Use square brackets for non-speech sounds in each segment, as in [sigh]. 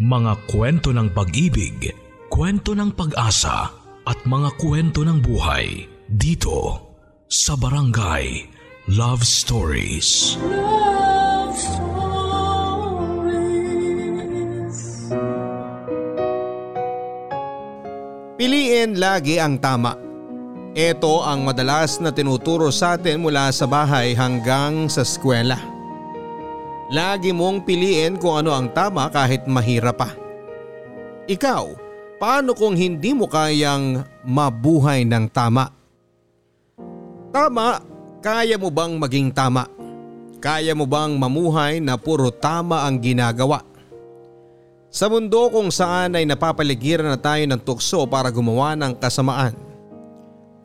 Mga kwento ng pag-ibig, kwento ng pag-asa at mga kwento ng buhay dito sa Barangay Love Stories. Love Stories. Piliin lagi ang tama. Ito ang madalas na tinuturo sa atin mula sa bahay hanggang sa eskwela. Lagi mong piliin kung ano ang tama kahit mahirap pa. Ikaw, paano kung hindi mo kayang mabuhay ng tama? Tama, kaya mo bang maging tama? Kaya mo bang mamuhay na puro tama ang ginagawa? Sa mundo kung saan ay napapaligiran na tayo ng tukso para gumawa ng kasamaan,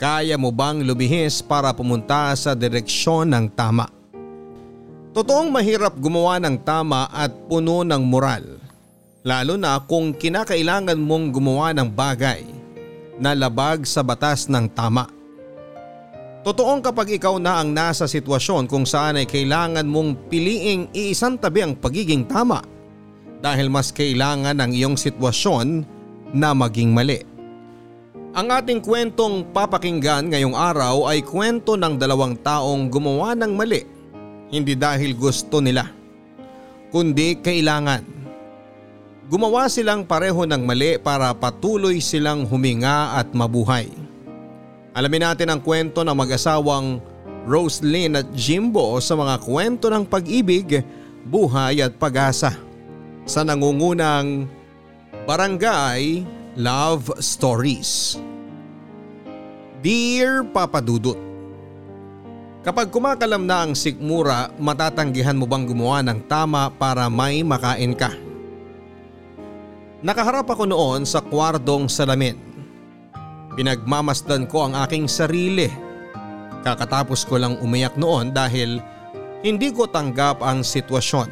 kaya mo bang lumihis para pumunta sa direksyon ng tama? Totoong mahirap gumawa ng tama at puno ng moral. Lalo na kung kinakailangan mong gumawa ng bagay na labag sa batas ng tama. Totoong kapag ikaw na ang nasa sitwasyon kung saan ay kailangan mong piliing iisang tabi ang pagiging tama dahil mas kailangan ang iyong sitwasyon na maging mali. Ang ating kwentong papakinggan ngayong araw ay kwento ng dalawang taong gumawa ng mali hindi dahil gusto nila, kundi kailangan. Gumawa silang pareho ng mali para patuloy silang huminga at mabuhay. Alamin natin ang kwento ng mag-asawang Roslyn at Jimbo sa mga kwento ng pag-ibig, buhay at pag-asa sa nangungunang Barangay Love Stories. Dear Papa Dudut, Kapag kumakalam na ang sikmura, matatanggihan mo bang gumawa ng tama para may makain ka? Nakaharap ako noon sa kwardong salamin. Pinagmamasdan ko ang aking sarili. Kakatapos ko lang umiyak noon dahil hindi ko tanggap ang sitwasyon.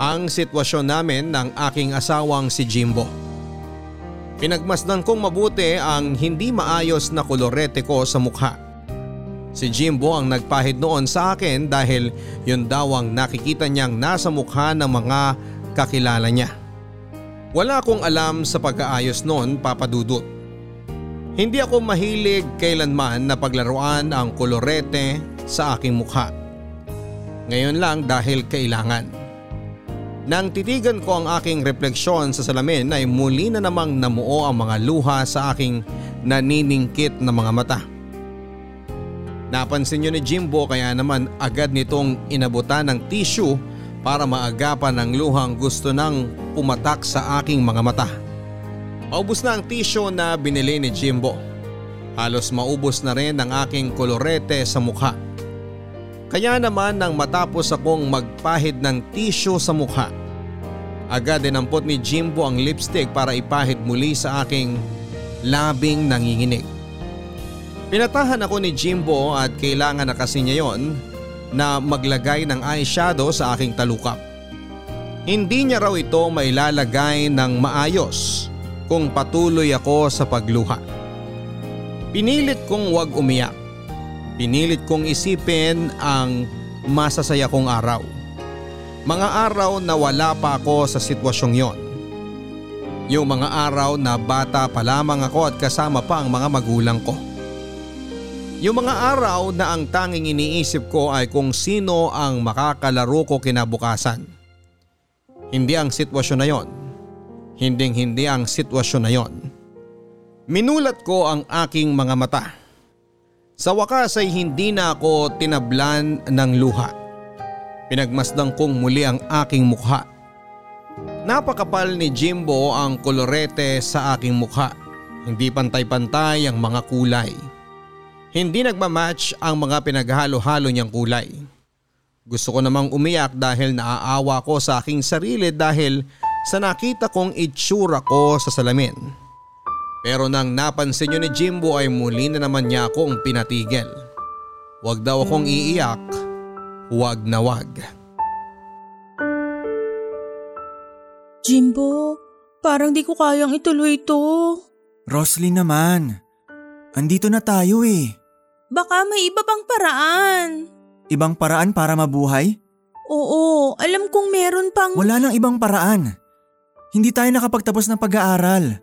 Ang sitwasyon namin ng aking asawang si Jimbo. Pinagmasdan kong mabuti ang hindi maayos na kolorete ko sa mukha. Si Jimbo ang nagpahid noon sa akin dahil yun daw ang nakikita niyang nasa mukha ng mga kakilala niya. Wala akong alam sa pag-aayos noon papadudot. Hindi ako mahilig kailanman na paglaruan ang kolorete sa aking mukha. Ngayon lang dahil kailangan. Nang titigan ko ang aking refleksyon sa salamin ay muli na namang namuo ang mga luha sa aking naniningkit na mga mata. Napansin nyo ni Jimbo kaya naman agad nitong inabutan ng tissue para maagapan ng luhang gusto nang pumatak sa aking mga mata. Maubos na ang tissue na binili ni Jimbo. Halos maubos na rin ang aking kolorete sa mukha. Kaya naman nang matapos akong magpahid ng tissue sa mukha, agad dinampot ni Jimbo ang lipstick para ipahid muli sa aking labing nanginginig. Pinatahan ako ni Jimbo at kailangan na kasi niya yon na maglagay ng eyeshadow sa aking talukap. Hindi niya raw ito mailalagay ng maayos kung patuloy ako sa pagluha. Pinilit kong wag umiyak. Pinilit kong isipin ang masasaya kong araw. Mga araw na wala pa ako sa sitwasyong yon. Yung mga araw na bata pa lamang ako at kasama pa ang mga magulang ko. Yung mga araw na ang tanging iniisip ko ay kung sino ang makakalaro ko kinabukasan. Hindi ang sitwasyon na yon. Hinding hindi ang sitwasyon na yon. Minulat ko ang aking mga mata. Sa wakas ay hindi na ako tinablan ng luha. Pinagmasdang kong muli ang aking mukha. Napakapal ni Jimbo ang kolorete sa aking mukha. Hindi pantay-pantay ang mga kulay. Hindi nagmamatch ang mga pinaghalo-halo niyang kulay. Gusto ko namang umiyak dahil naaawa ko sa aking sarili dahil sa nakita kong itsura ko sa salamin. Pero nang napansin niyo ni Jimbo ay muli na naman niya akong pinatigil. Huwag daw akong iiyak, huwag na wag. Jimbo, parang di ko kayang ituloy ito. Roslyn naman, andito na tayo eh. Baka may iba pang paraan. Ibang paraan para mabuhay? Oo, alam kong meron pang… Wala nang ibang paraan. Hindi tayo nakapagtapos ng pag-aaral.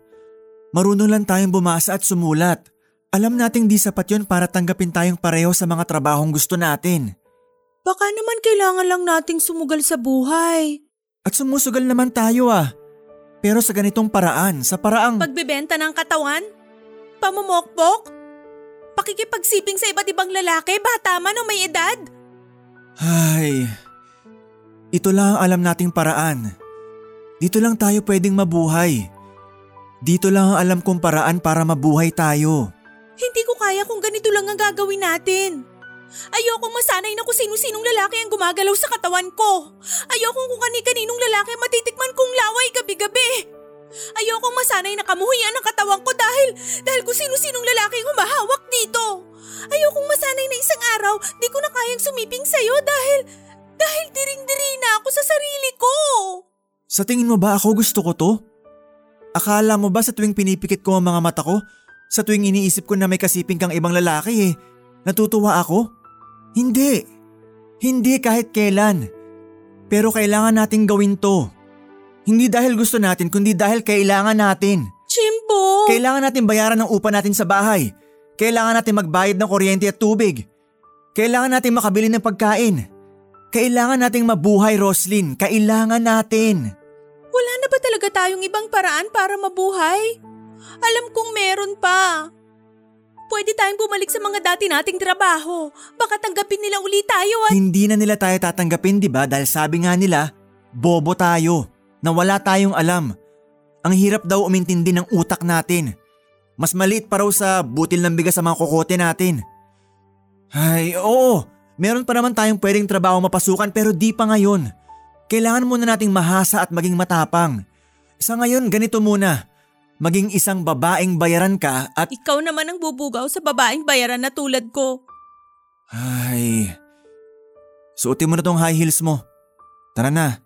Marunong lang tayong bumasa at sumulat. Alam nating di sapat yon para tanggapin tayong pareho sa mga trabahong gusto natin. Baka naman kailangan lang nating sumugal sa buhay. At sumusugal naman tayo ah. Pero sa ganitong paraan, sa paraang… Pagbebenta ng katawan? Pamumokpok? Pakikipagsiping sa iba't ibang lalaki, bata man o may edad? Ay, ito lang ang alam nating paraan. Dito lang tayo pwedeng mabuhay. Dito lang ang alam kong paraan para mabuhay tayo. Hindi ko kaya kung ganito lang ang gagawin natin. Ayokong masanay na kung sino-sinong lalaki ang gumagalaw sa katawan ko. Ayokong kung kani-kaninong lalaki matitikman kong laway gabi-gabi. Ayokong masanay na kamuhian ang katawan ko dahil, dahil kung sino-sinong lalaki ang humahawak dito. Ayokong masanay na isang araw di ko na kayang sumiping sa'yo dahil, dahil diring-diri na ako sa sarili ko. Sa tingin mo ba ako gusto ko to? Akala mo ba sa tuwing pinipikit ko ang mga mata ko, sa tuwing iniisip ko na may kasiping kang ibang lalaki eh, natutuwa ako? Hindi. Hindi kahit kailan. Pero kailangan nating gawin to. Hindi dahil gusto natin kundi dahil kailangan natin. Chimpo! Kailangan natin bayaran ng upa natin sa bahay. Kailangan natin magbayad ng kuryente at tubig. Kailangan natin makabili ng pagkain. Kailangan nating mabuhay, Roslyn. Kailangan natin. Wala na ba talaga tayong ibang paraan para mabuhay? Alam kong meron pa. Pwede tayong bumalik sa mga dati nating trabaho. Baka tanggapin nila uli tayo at… Hindi na nila tayo tatanggapin, di ba? Dahil sabi nga nila, bobo tayo. Na wala tayong alam. Ang hirap daw umintindi ng utak natin. Mas maliit pa raw sa butil ng bigas sa mga kokote natin. Ay, oo. Meron pa naman tayong pwedeng trabaho mapasukan pero di pa ngayon. Kailangan muna nating mahasa at maging matapang. Sa ngayon, ganito muna. Maging isang babaeng bayaran ka at… Ikaw naman ang bubugaw sa babaeng bayaran na tulad ko. Ay… Suotin mo na tong high heels mo. Tara na.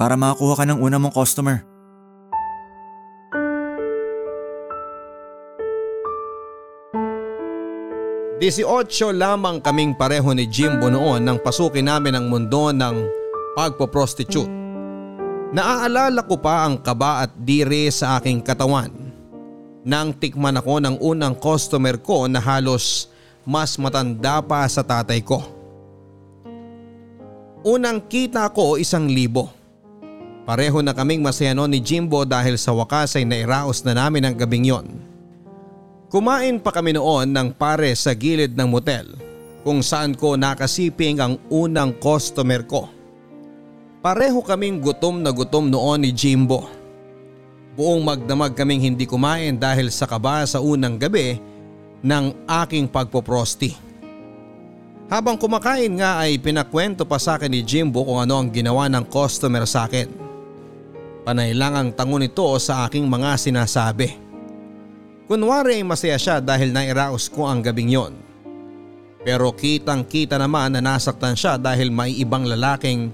Para makakuha ka ng una mong customer. Disiotso lamang kaming pareho ni Jimbo noon nang pasukin namin ang mundo ng pagpo-prostitute. Naaalala ko pa ang kaba at dire sa aking katawan. Nang tikman ako ng unang customer ko na halos mas matanda pa sa tatay ko. Unang kita ko isang libo. Pareho na kaming masaya noon ni Jimbo dahil sa wakas ay nairaos na namin ang gabing yon. Kumain pa kami noon ng pare sa gilid ng motel kung saan ko nakasiping ang unang customer ko. Pareho kaming gutom na gutom noon ni Jimbo. Buong magdamag kaming hindi kumain dahil sa kaba sa unang gabi ng aking pagpoprosti. Habang kumakain nga ay pinakwento pa sa akin ni Jimbo kung ano ang ginawa ng customer sa akin. Panay lang ang tango nito sa aking mga sinasabi. Kunwari ay masaya siya dahil nairaos ko ang gabing yon. Pero kitang kita naman na nasaktan siya dahil may ibang lalaking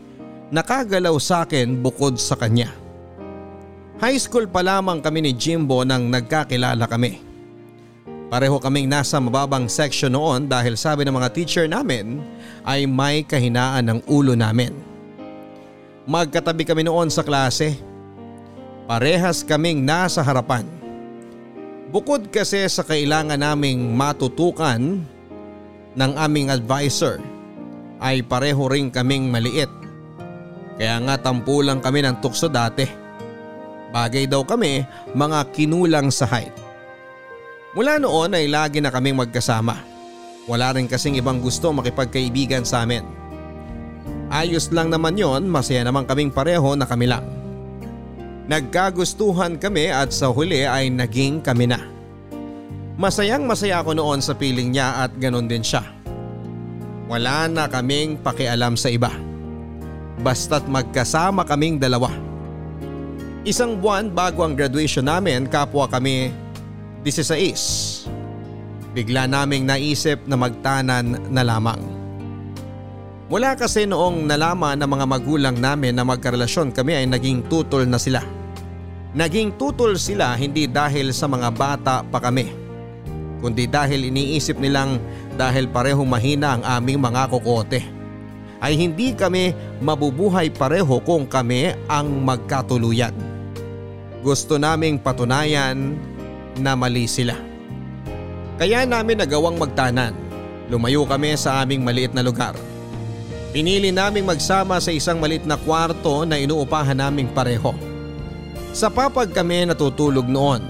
nakagalaw sa akin bukod sa kanya. High school pa lamang kami ni Jimbo nang nagkakilala kami. Pareho kaming nasa mababang section noon dahil sabi ng mga teacher namin ay may kahinaan ng ulo namin. Magkatabi kami noon sa klase. Parehas kaming nasa harapan. Bukod kasi sa kailangan naming matutukan ng aming advisor ay pareho rin kaming maliit. Kaya nga tampulang kami ng tukso dati. Bagay daw kami mga kinulang sa height. Mula noon ay lagi na kaming magkasama. Wala rin kasing ibang gusto makipagkaibigan sa amin. Ayos lang naman yon, masaya naman kaming pareho na kami lang. Nagkagustuhan kami at sa huli ay naging kami na. Masayang masaya ako noon sa piling niya at ganon din siya. Wala na kaming pakialam sa iba. Basta't magkasama kaming dalawa. Isang buwan bago ang graduation namin kapwa kami 16. Bigla naming naisip na magtanan na lamang. Mula kasi noong nalaman ng mga magulang namin na magkarelasyon kami ay naging tutol na sila. Naging tutol sila hindi dahil sa mga bata pa kami. Kundi dahil iniisip nilang dahil pareho mahina ang aming mga kokote. Ay hindi kami mabubuhay pareho kung kami ang magkatuluyan. gusto naming patunayan na mali sila. Kaya namin nagawang magtanan. Lumayo kami sa aming maliit na lugar. Pinili naming magsama sa isang maliit na kwarto na inuupahan naming pareho. Sa papag kami natutulog noon.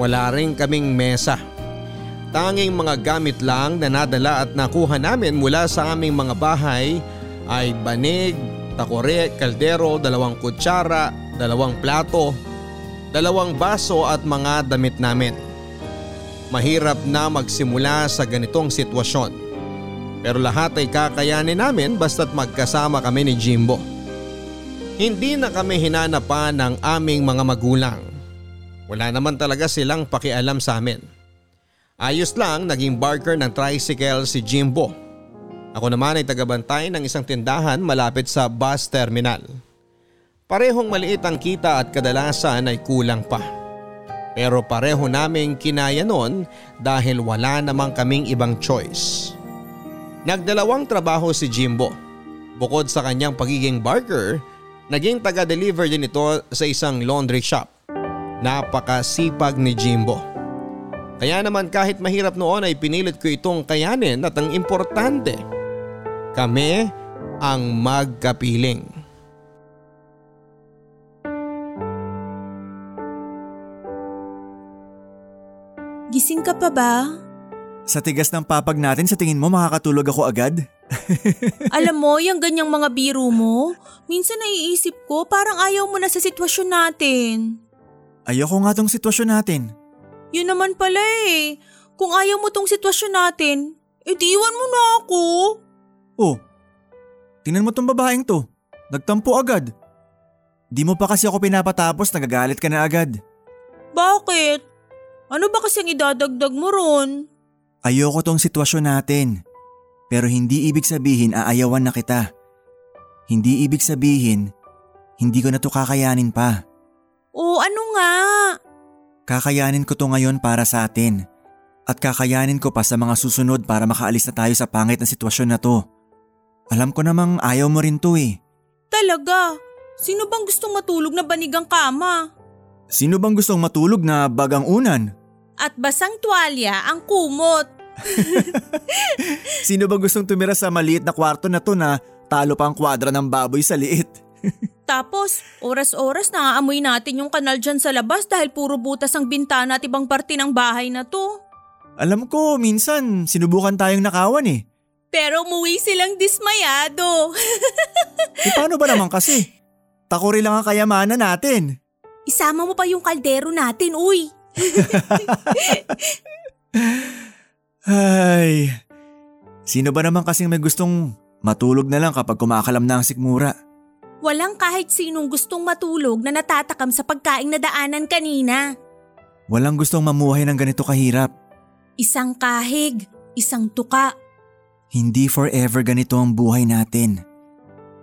Wala rin kaming mesa. Tanging mga gamit lang na nadala at nakuha namin mula sa aming mga bahay ay banig, takore, kaldero, dalawang kutsara, dalawang plato, dalawang baso at mga damit namin. Mahirap na magsimula sa ganitong sitwasyon. Pero lahat ay kakayanin namin basta't magkasama kami ni Jimbo. Hindi na kami hinanapan ng aming mga magulang. Wala naman talaga silang pakialam sa amin. Ayos lang naging barker ng tricycle si Jimbo. Ako naman ay tagabantay ng isang tindahan malapit sa bus terminal. Parehong maliit ang kita at kadalasan ay kulang pa. Pero pareho naming kinaya noon dahil wala namang kaming ibang choice. Nagdalawang trabaho si Jimbo. Bukod sa kanyang pagiging barker, naging taga-deliver din ito sa isang laundry shop. Napakasipag ni Jimbo. Kaya naman kahit mahirap noon ay pinilit ko itong kayanin at ang importante, kami ang magkapiling. Gising ka pa ba? Sa tigas ng papag natin sa tingin mo makakatulog ako agad? [laughs] Alam mo, yung ganyang mga biro mo, minsan naiisip ko parang ayaw mo na sa sitwasyon natin. Ayoko nga tong sitwasyon natin. Yun naman pala eh. Kung ayaw mo tong sitwasyon natin, edi iwan mo na ako. Oh, tingnan mo tong babaeng to. Nagtampo agad. Di mo pa kasi ako pinapatapos, nagagalit ka na agad. Bakit? Ano ba kasing idadagdag mo ron? Ayoko tong sitwasyon natin. Pero hindi ibig sabihin aayawan na kita. Hindi ibig sabihin, hindi ko na to kakayanin pa. O ano nga? Kakayanin ko to ngayon para sa atin. At kakayanin ko pa sa mga susunod para makaalis na tayo sa pangit na sitwasyon na to. Alam ko namang ayaw mo rin to eh. Talaga? Sino bang gustong matulog na banigang kama? Sino bang gustong matulog na bagang unan? At basang tuwalya ang kumot. [laughs] Sino bang gustong tumira sa maliit na kwarto na to na talo pa ang kwadra ng baboy sa liit? [laughs] Tapos, oras-oras naaamoy natin yung kanal dyan sa labas dahil puro butas ang bintana at ibang parte ng bahay na to. Alam ko, minsan sinubukan tayong nakawan eh. Pero umuwi silang dismayado. [laughs] E paano ba naman kasi? Takuri lang ang kayamanan natin. Isama mo pa yung kaldero natin, uy. Ay, sino ba naman kasing may gustong matulog na lang kapag kumakalam na ang sikmura? Walang kahit sinong gustong matulog na natatakam sa pagkaing nadaanan kanina. Walang gustong mamuhay ng ganito kahirap. Isang kahig, isang tuka. Hindi forever ganito ang buhay natin.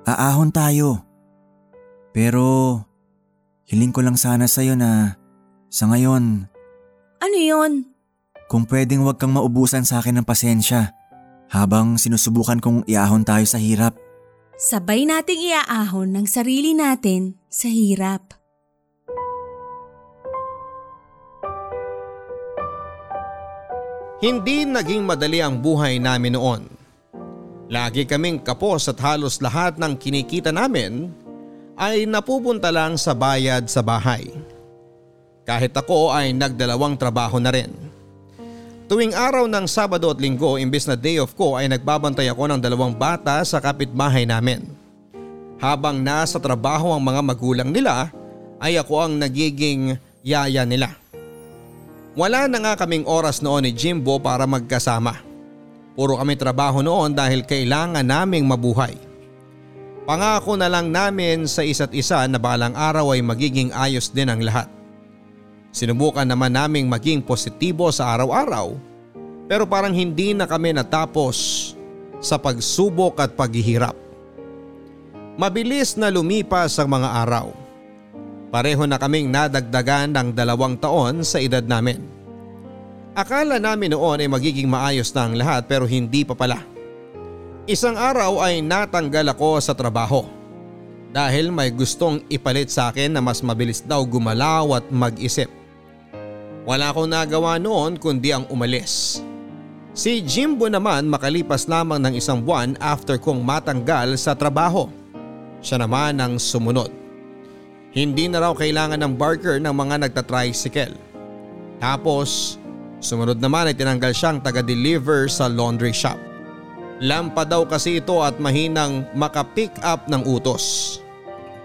Aahon tayo. Pero hiling ko lang sana sa'yo na sa ngayon, Ano yon? Kung pwedeng wag kang maubusan sa akin ng pasensya habang sinusubukan kong iahon tayo sa hirap. Sabay nating iaahon ng sarili natin sa hirap. Hindi naging madali ang buhay namin noon. Lagi kaming kapos at halos lahat ng kinikita namin ay napupunta lang sa bayad sa bahay. Kahit ako ay nagdalawang trabaho na rin. Tuwing araw ng Sabado at Linggo imbes na day off ko ay nagbabantay ako ng dalawang bata sa kapitbahay namin. Habang nasa trabaho ang mga magulang nila ay ako ang nagiging yaya nila. Wala na nga kaming oras noon ni Jimbo para magkasama. Puro kami trabaho noon dahil kailangan naming mabuhay. Pangako na lang namin sa isa't isa na balang araw ay magiging ayos din ang lahat. Sinubukan naman naming maging positibo sa araw-araw pero parang hindi na kami natapos sa pagsubok at paghihirap. Mabilis na lumipas ang mga araw. Pareho na kaming nadagdagan ng dalawang taon sa edad namin. Akala namin noon ay magiging maayos na ang lahat pero hindi pa pala. Isang araw ay natanggal ako sa trabaho. Dahil may gustong ipalit sa akin na mas mabilis daw gumalaw at mag-isip. Wala akong nagawa noon kundi ang umalis. Si Jimbo naman makalipas lamang ng isang buwan after kong matanggal sa trabaho. Siya naman ang sumunod. Hindi na raw kailangan ng barker ng mga nagtatricycle. Tapos sumunod naman ay tinanggal siyang taga-deliver sa laundry shop. Lampa daw kasi ito at mahinang makapick up ng utos.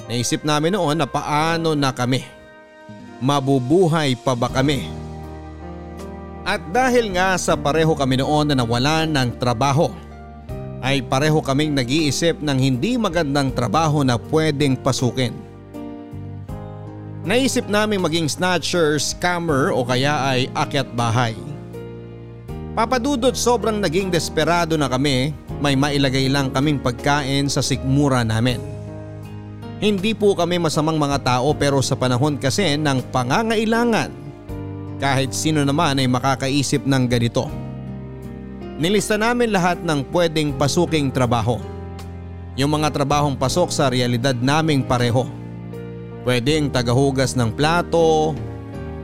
Naisip namin noon na paano na kami. Mabubuhay pa ba kami? At dahil nga sa pareho kami noon na nawalan ng trabaho, ay pareho kaming nag-iisip ng hindi magandang trabaho na pwedeng pasukin. Naisip namin maging snatcher, scammer o kaya ay akyat bahay. Papadudot sobrang naging desperado na kami, may mailagay lang kaming pagkain sa sikmura namin. Hindi po kami masamang mga tao pero sa panahon kasi ng pangangailangan kahit sino naman ay makakaisip ng ganito. Nilista namin lahat ng pwedeng pasuking trabaho. Yung mga trabahong pasok sa realidad naming pareho. Pwedeng tagahugas ng plato,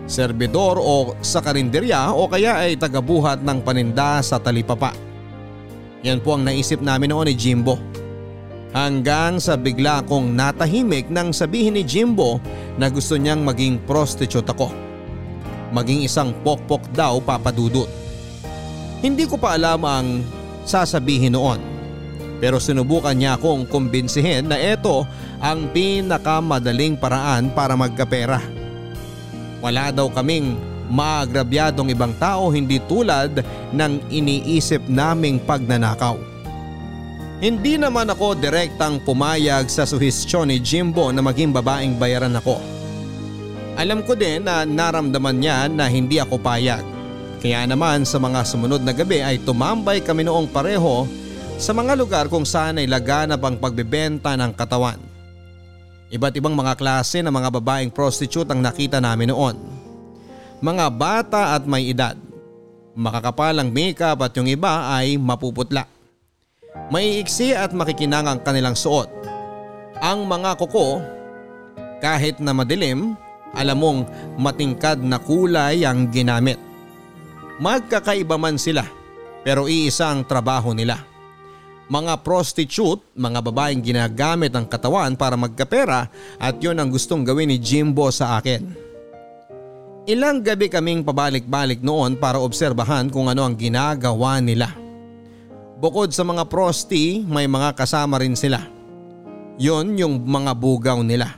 serbidor o sa karinderya o kaya ay tagabuhat ng paninda sa talipapa. Yan po ang naisip namin noon ni Jimbo. Hanggang sa bigla akong natahimik nang sabihin ni Jimbo na gusto niyang maging prostitute ako maging isang pokpok daw papadudot. Hindi ko pa alam ang sasabihin noon. Pero sinubukan niya akong kumbinsihin na ito ang pinakamadaling paraan para magkapera. Wala daw kaming maagrabyadong ibang tao hindi tulad ng iniisip naming pagnanakaw. Hindi naman ako direktang pumayag sa suhestyon ni Jimbo na maging babaeng bayaran ako. Alam ko din na naramdaman niya na hindi ako payag. Kaya naman sa mga sumunod na gabi ay tumambay kami noong pareho sa mga lugar kung saan ay laganap ang pagbebenta ng katawan. Iba't ibang mga klase ng mga babaeng prostitute ang nakita namin noon. Mga bata at may edad. Makakapal ang makeup at yung iba ay mapuputla. May iksi at makikinang ang kanilang suot. Ang mga kuko kahit na madilim alam mong matingkad na kulay ang ginamit. Magkakaiba man sila pero iisa ang trabaho nila. Mga prostitute, mga babaeng ginagamit ang katawan para magkapera at yun ang gustong gawin ni Jimbo sa akin. Ilang gabi kaming pabalik-balik noon para obserbahan kung ano ang ginagawa nila. Bukod sa mga prosti, may mga kasama rin sila. Yon yung mga bugaw nila.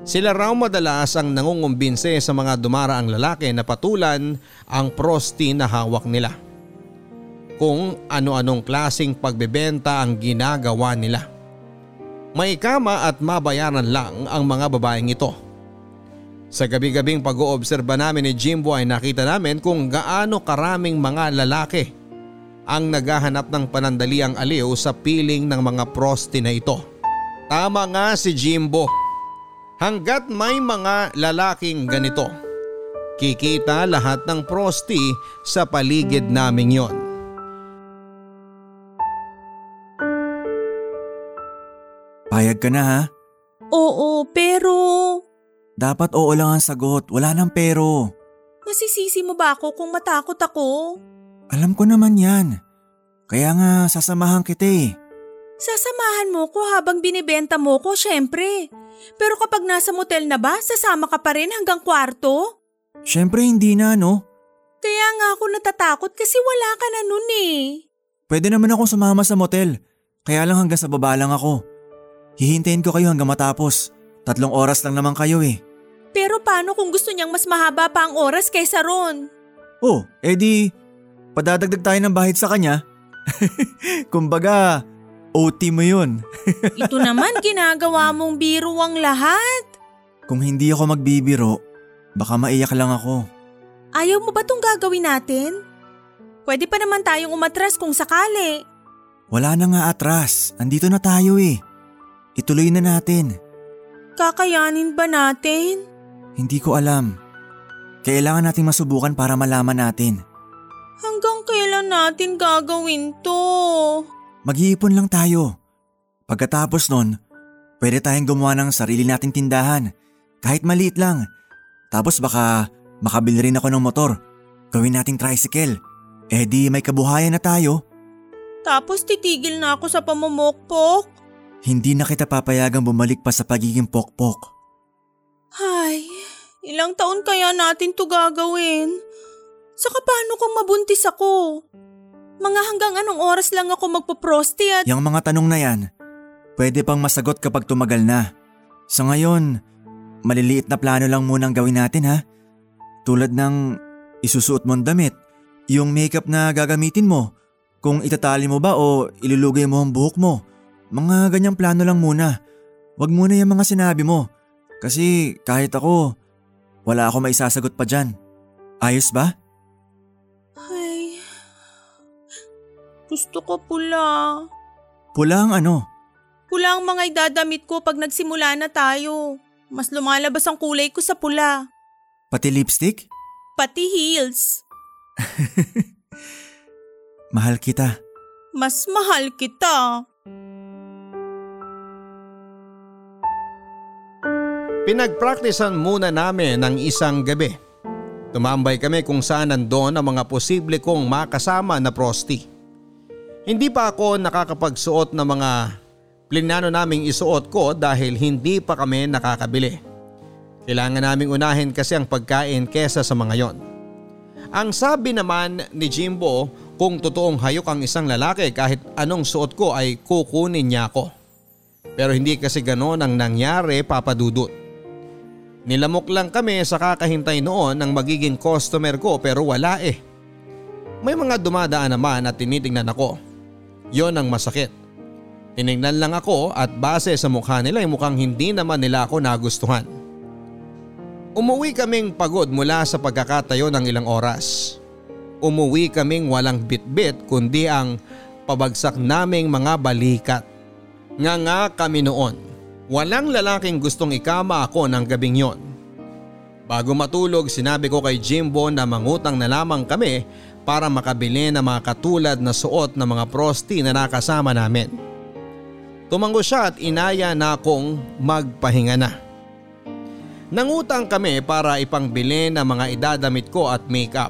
Sila raw madalas ang nangungumbinse sa mga dumaraang lalaki na patulan ang prosti na hawak nila. Kung ano-anong klasing pagbebenta ang ginagawa nila. May kama at mabayaran lang ang mga babaeng ito. Sa gabi-gabing pag-oobserba namin ni Jimbo ay nakita namin kung gaano karaming mga lalaki ang naghahanap ng panandaliang aliw sa piling ng mga prosti na ito. Tama nga si Jimbo. Hanggat may mga lalaking ganito, kikita lahat ng prosti sa paligid naming yon. Payag ka na ha? Oo, pero... Dapat oo lang ang sagot, wala nang pero. Masisisi mo ba ako kung matakot ako? Alam ko naman yan. Kaya nga sasamahan kita eh. Sasamahan mo ko habang binibenta mo ko, syempre. Pero kapag nasa motel na ba, sasama ka pa rin hanggang kwarto? Siyempre hindi na no. Kaya nga ako natatakot kasi wala ka na nun eh. Pwede naman ako sumama sa motel. Kaya lang hanggang sa baba lang ako. Hihintayin ko kayo hanggang matapos. Tatlong oras lang naman kayo eh. Pero paano kung gusto niyang mas mahaba pa ang oras kaysa ron? Oh, edi, padadagdag tayo ng bahid sa kanya. [laughs] Kumbaga, OT mo yun. [laughs] Ito naman ginagawa mong biro ang lahat. Kung hindi ako magbibiro, baka maiyak lang ako. Ayaw mo ba tong gagawin natin? Pwede pa naman tayong umatras kung sakali. Wala na nga atras, andito na tayo eh. Ituloy na natin. Kakayanin ba natin? Hindi ko alam. Kailangan nating masubukan para malaman natin. Hanggang kailan natin gagawin to? Mag-iipon lang tayo. Pagkatapos nun, Pwede tayong gumawa ng sarili nating tindahan. Kahit maliit lang. Tapos baka makabili rin ako ng motor. Gawin nating tricycle. Eh di may kabuhayan na tayo. Tapos titigil na ako sa pamumokpok. Hindi na kita papayagang bumalik pa sa pagiging pokpok. Ay, ilang taon kaya natin to gagawin? Saka paano kung mabuntis ako? Mga hanggang anong oras lang ako magpo-prosty at Yang mga tanong na yan, pwede pang masagot kapag tumagal na. Sa ngayon, maliliit na plano lang munang gawin natin ha. Tulad ng isusuot mong damit, yung makeup na gagamitin mo, kung itatali mo ba o ilulugay mo ang buhok mo. Mga ganyang plano lang muna. Huwag muna yung mga sinabi mo. Kasi kahit ako, wala ako maisasagot pa dyan. Ayos ba? Gusto ko pula. Pula ang ano? Pula ang mga idadamit ko pag nagsimula na tayo. Mas lumalabas ang kulay ko sa pula. Pati lipstick? Pati heels. [laughs] Mahal kita. Mas mahal kita. Pinagpraktisan muna namin ng isang gabi. Tumambay kami kung saan nandoon ang mga posible kong makasama na prosti. Hindi pa ako nakakapagsuot ng mga plinano naming isuot ko dahil hindi pa kami nakakabili. Kailangan naming unahin kasi ang pagkain kesa sa mga yon. Ang sabi naman ni Jimbo kung totoong hayok ang isang lalaki kahit anong suot ko ay kukunin niya ako. Pero hindi kasi ganoon ang nangyari papadudot. Nilamok lang kami sa kakahintay noon ng magiging customer ko pero wala eh. May mga dumadaan naman at tinitingnan ako. Yon ang masakit. Tinignan lang ako at base sa mukha nila ay mukhang hindi naman nila ako nagustuhan. Umuwi kaming pagod mula sa pagkakatayo ng ilang oras. Umuwi kaming walang bitbit kundi ang pabagsak naming mga balikat. Nga nga kami noon. Walang lalaking gustong ikama ako ng gabing yon. Bago matulog sinabi ko kay Jimbo na mangutang na lamang kami para makabili ng mga katulad na suot ng mga prosti na nakasama namin. Tumango siya at inaya na akong magpahinga na. Nangutang kami para ipangbili ng mga idadamit ko at makeup.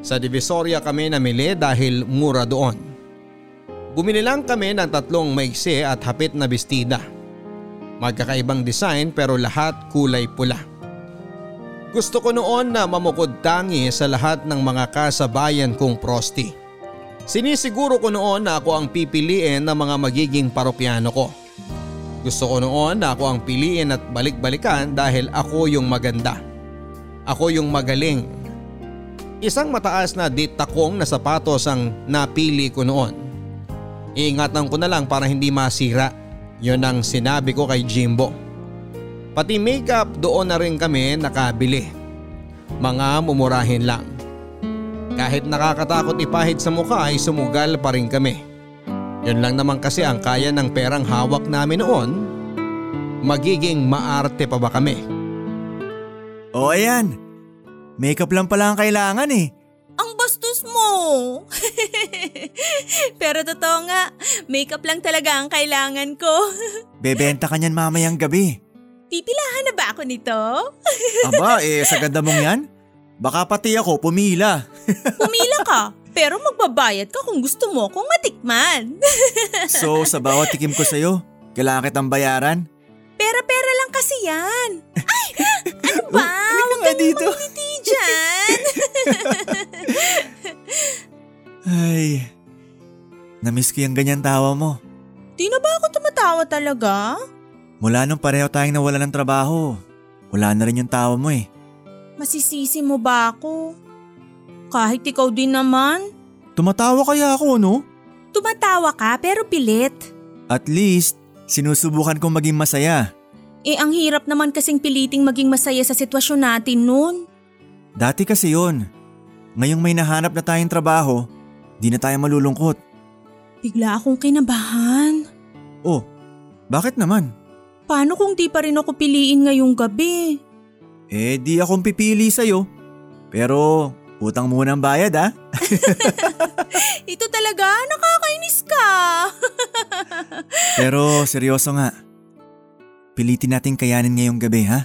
Sa Divisoria kami namili dahil mura doon. Bumili lang kami ng tatlong maiksi at hapit na bestida. Magkakaibang design pero lahat kulay pula. Gusto ko noon na mamukod tangi sa lahat ng mga kasabayan kong prosti. Sinisiguro ko noon na ako ang pipiliin ng mga magiging parokyano ko. Gusto ko noon na ako ang piliin at balik-balikan dahil ako yung maganda. Ako yung magaling. Isang mataas na ditakong na sapatos ang napili ko noon. Iingatan ko na lang para hindi masira. Yon ang sinabi ko kay Jimbo. Pati makeup doon na rin kami nakabili. Mga mumurahin lang. Kahit nakakatakot ipahid sa mukha ay sumugal pa rin kami. Yun lang naman kasi ang kaya ng perang hawak namin noon. Magiging maarte pa ba kami? O ayan, makeup lang pala ang kailangan eh. Ang bastos mo! [laughs] Pero totoo nga, makeup lang talaga ang kailangan ko. [laughs] Bebenta ka niyan mamayang gabi. Pipilahan na ba ako nito? [laughs] Aba, eh sa ganda mong yan, baka pati ako pumila. [laughs] Pumila ka, pero magbabayad ka kung gusto mo kung matikman. [laughs] So sa bawat tikim ko sa'yo, kailangan kitang bayaran? Pera-pera lang kasi yan. Ay! Ano ba? Huwag ka dito. dyan. Ay, namiss ko yung ganyan tawa mo. Di na ba ako tumatawa talaga? Mula nung pareho tayong nawala ng trabaho, wala na rin yung tawa mo eh. Masisisi mo ba ako? Kahit ikaw din naman. Tumatawa kaya ako no? Tumatawa ka pero pilit. At least, sinusubukan kong maging masaya. Eh ang hirap naman kasing piliting maging masaya sa sitwasyon natin noon. Dati kasi yon. Ngayong may nahanap na tayong trabaho, di na tayo malulungkot. Bigla akong kinabahan. Oh, bakit naman? Paano kung di pa rin ako piliin ngayong gabi? Eh di akong pipili sa'yo. Pero utang muna ang bayad ah. [laughs] Ito talaga, nakakainis ka. [laughs] Pero seryoso nga, Pilitin natin kayanin ngayong gabi ha?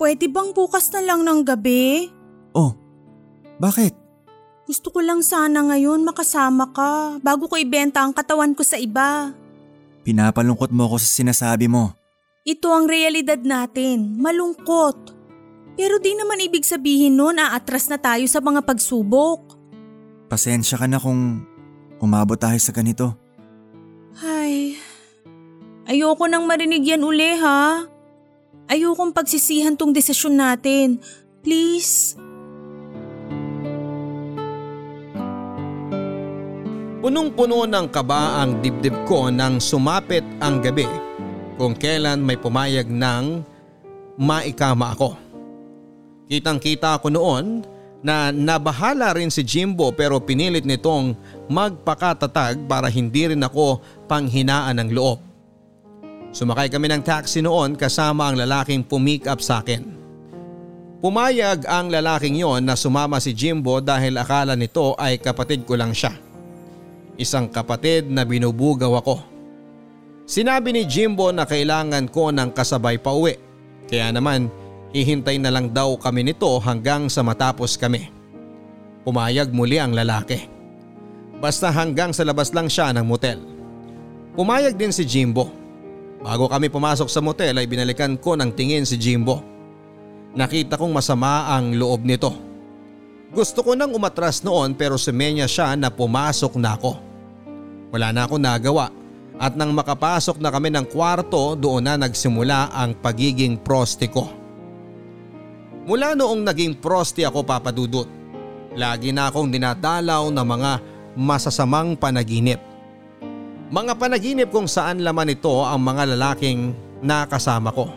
Pwede bang bukas na lang ng gabi? Oh, bakit? Gusto ko lang sana ngayon makasama ka bago ko ibenta ang katawan ko sa iba. Pinapalungkot mo ako sa sinasabi mo. Ito ang realidad natin, malungkot. Pero di naman ibig sabihin nun aatras na tayo sa mga pagsubok. Pasensya ka na kung umabot tayo sa ganito. Ay, ayoko nang marinig yan uli ha. Ayokong pagsisihan tong desisyon natin. Please. Punong-puno ng kaba ang dibdib ko nang sumapit ang gabi kung kailan may pumayag ng maikama ako. Kitang-kita ko noon na nabahala rin si Jimbo pero pinilit nitong magpakatatag para hindi rin ako panghinaan ng loob. Sumakay kami ng taxi noon kasama ang lalaking pumick up sa akin. Pumayag ang lalaking yon na sumama si Jimbo dahil akala nito ay kapatid ko lang siya. Isang kapatid na binubugaw ako. Sinabi ni Jimbo na kailangan ko ng kasabay pa uwi. Kaya naman hihintay na lang daw kami nito hanggang sa matapos kami. Pumayag muli ang lalaki. Basta hanggang sa labas lang siya ng motel. Pumayag din si Jimbo. Bago kami pumasok sa motel ay binalikan ko ng tingin si Jimbo. Nakita kong masama ang loob nito. Gusto ko nang umatras noon pero sumenya siya na pumasok na ako. Wala na akong nagawa at nang makapasok na kami ng kwarto doon na nagsimula ang pagiging prosti ko. Mula noong naging prosti ako papadudot, lagi na akong dinadalaw ng mga masasamang panaginip. Mga panaginip kung saan laman ito ang mga lalaking nakasama ko.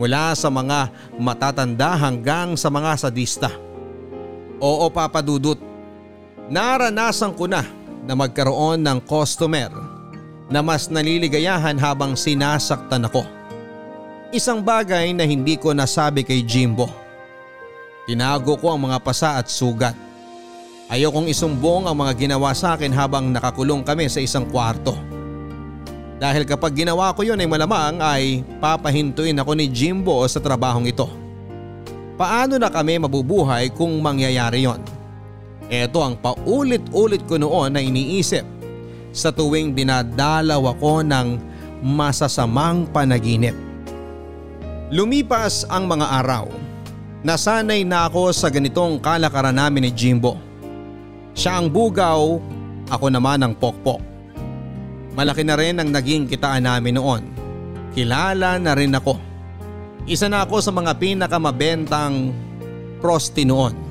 Mula sa mga matatanda hanggang sa mga sadista. Oo papadudot, naranasan ko na na magkaroon ng customer na mas naliligayahan habang sinasaktan ako. Isang bagay na hindi ko nasabi kay Jimbo. Tinago ko ang mga pasa at sugat. Ayokong isumbong ang mga ginawa sa akin habang nakakulong kami sa isang kwarto. Dahil kapag ginawa ko yun ay malamang ay papahintuin ako ni Jimbo sa trabahong ito. Paano na kami mabubuhay kung mangyayari yon? Ito ang paulit-ulit ko noon na iniisip sa tuwing dinadalaw ako ng masasamang panaginip. Lumipas ang mga araw. Nasanay na ako sa ganitong kalakaran namin ni Jimbo. Siya ang bugaw, ako naman ang pokpok. Malaki na rin ang naging kitaan namin noon. Kilala na rin ako. Isa na ako sa mga pinakamabentang prosti noon.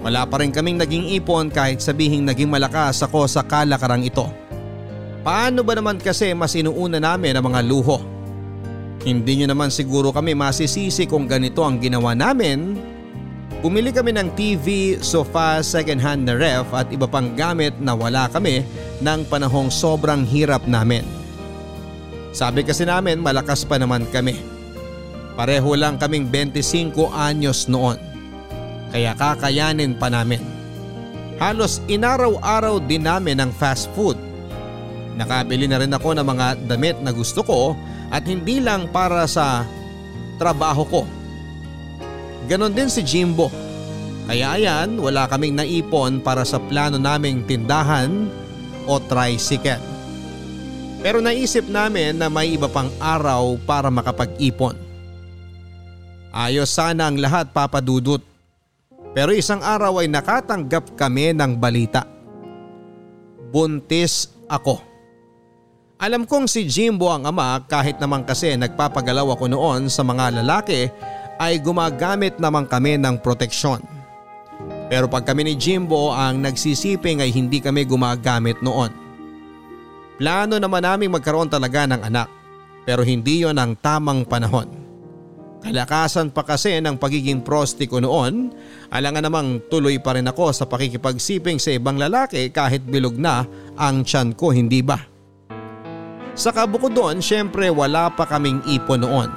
Wala pa rin kaming naging ipon kahit sabihing naging malakas ako sa kalakarang ito. Paano ba naman kasi mas inuuna namin ang mga luho? Hindi nyo naman siguro kami masisisi kung ganito ang ginawa namin. Bumili kami ng TV, sofa, second hand na ref at iba pang gamit na wala kami ng panahong sobrang hirap namin. Sabi kasi namin malakas pa naman kami. Pareho lang kaming 25 anyos noon kaya kakayanin pa namin. Halos inaraw-araw din namin ang fast food. Nakabili na rin ako ng mga damit na gusto ko at hindi lang para sa trabaho ko. Ganon din si Jimbo. Kaya ayan wala kaming naipon para sa plano naming tindahan o tricycle. Pero naisip namin na may iba pang araw para makapag-ipon. Ayos sana ang lahat papadudot. Pero isang araw ay nakatanggap kami ng balita. Buntis ako. Alam kong si Jimbo ang ama kahit naman kasi nagpapagalaw ako noon sa mga lalaki ay gumagamit naman kami ng proteksyon. Pero pag kami ni Jimbo ang nagsisiping ay hindi kami gumagamit noon. Plano naman namin magkaroon talaga ng anak pero hindi yon ang tamang panahon. Kalakasan pa kasi ng pagiging prosti ko noon, alangan namang tuloy pa rin ako sa pakikipagsiping sa ibang lalaki kahit bilog na ang tiyan ko hindi ba? Sa kabukod doon syempre wala pa kaming ipon noon.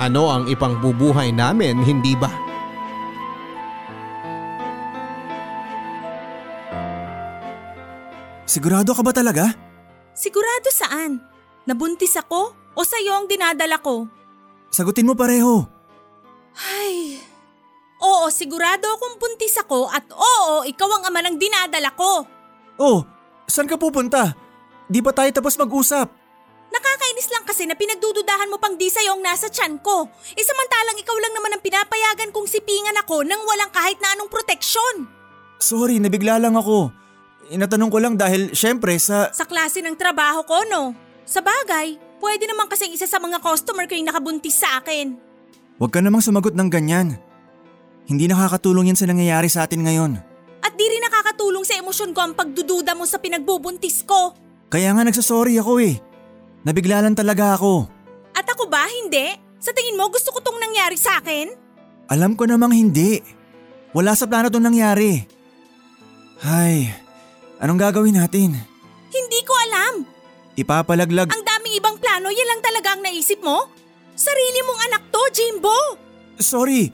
Ano ang ipang bubuhay namin hindi ba? Sigurado ka ba talaga? Sigurado saan? Nabuntis ako? O sa'yo ang dinadala ko? Sagutin mo pareho. Ay, oo sigurado akong buntis ako at oo ikaw ang ama ng dinadala ko. Oh, saan ka pupunta? Di ba tayo tapos mag-usap? Nakakainis lang kasi na pinagdududahan mo pang di sa'yo ang nasa tiyan ko. E samantalang ikaw lang naman ang pinapayagan kong sipingan ako nang walang kahit na anong proteksyon. Sorry, nabigla lang ako. Inatanong ko lang dahil syempre sa... Sa klase ng trabaho ko, no? Sa bagay, pwede naman kasing isa sa mga customer ko yung nakabuntis sa akin. Huwag ka namang sumagot ng ganyan. Hindi nakakatulong yan sa nangyayari sa atin ngayon. At di rin nakakatulong sa emosyon ko ang pagdududa mo sa pinagbubuntis ko. Kaya nga nagsasorry ako eh. Nabigla lang talaga ako. At ako ba, hindi? Sa tingin mo, gusto ko tong nangyari sa akin? Alam ko namang hindi. Wala sa plano itong nangyari. Ay, anong gagawin natin? Hindi ko alam. Ipapalaglag... Ang daming ibang plano, yan lang talaga ang naisip mo? Sarili mong anak to, Jimbo! Sorry.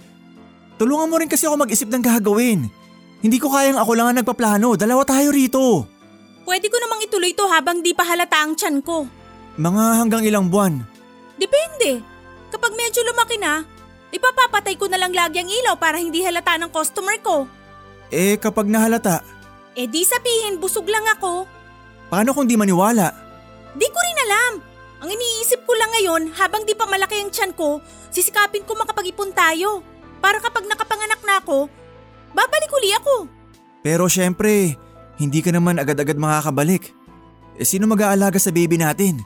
Tulungan mo rin kasi ako mag-isip ng gagawin. Hindi ko kayang ako lang ang nagpaplano. Dalawa tayo rito. Pwede ko namang ituloy to habang di pa halata ang tiyan ko. Mga hanggang ilang buwan. Depende. Kapag medyo lumaki na, ipapapatay ko na lang lagi ang ilaw para hindi halata ng customer ko. Eh kapag nahalata, Eh di sabihin busog lang ako. paano kung di maniwala? Di ko rin alam. Ang iniisip ko lang ngayon, habang di pa malaki ang tiyan ko, sisikapin ko makapag-ipon tayo. Para kapag nakapanganak na ako, babalik uli ako. Pero syempre, hindi ka naman agad-agad makakabalik. Eh sino mag-aalaga sa baby natin?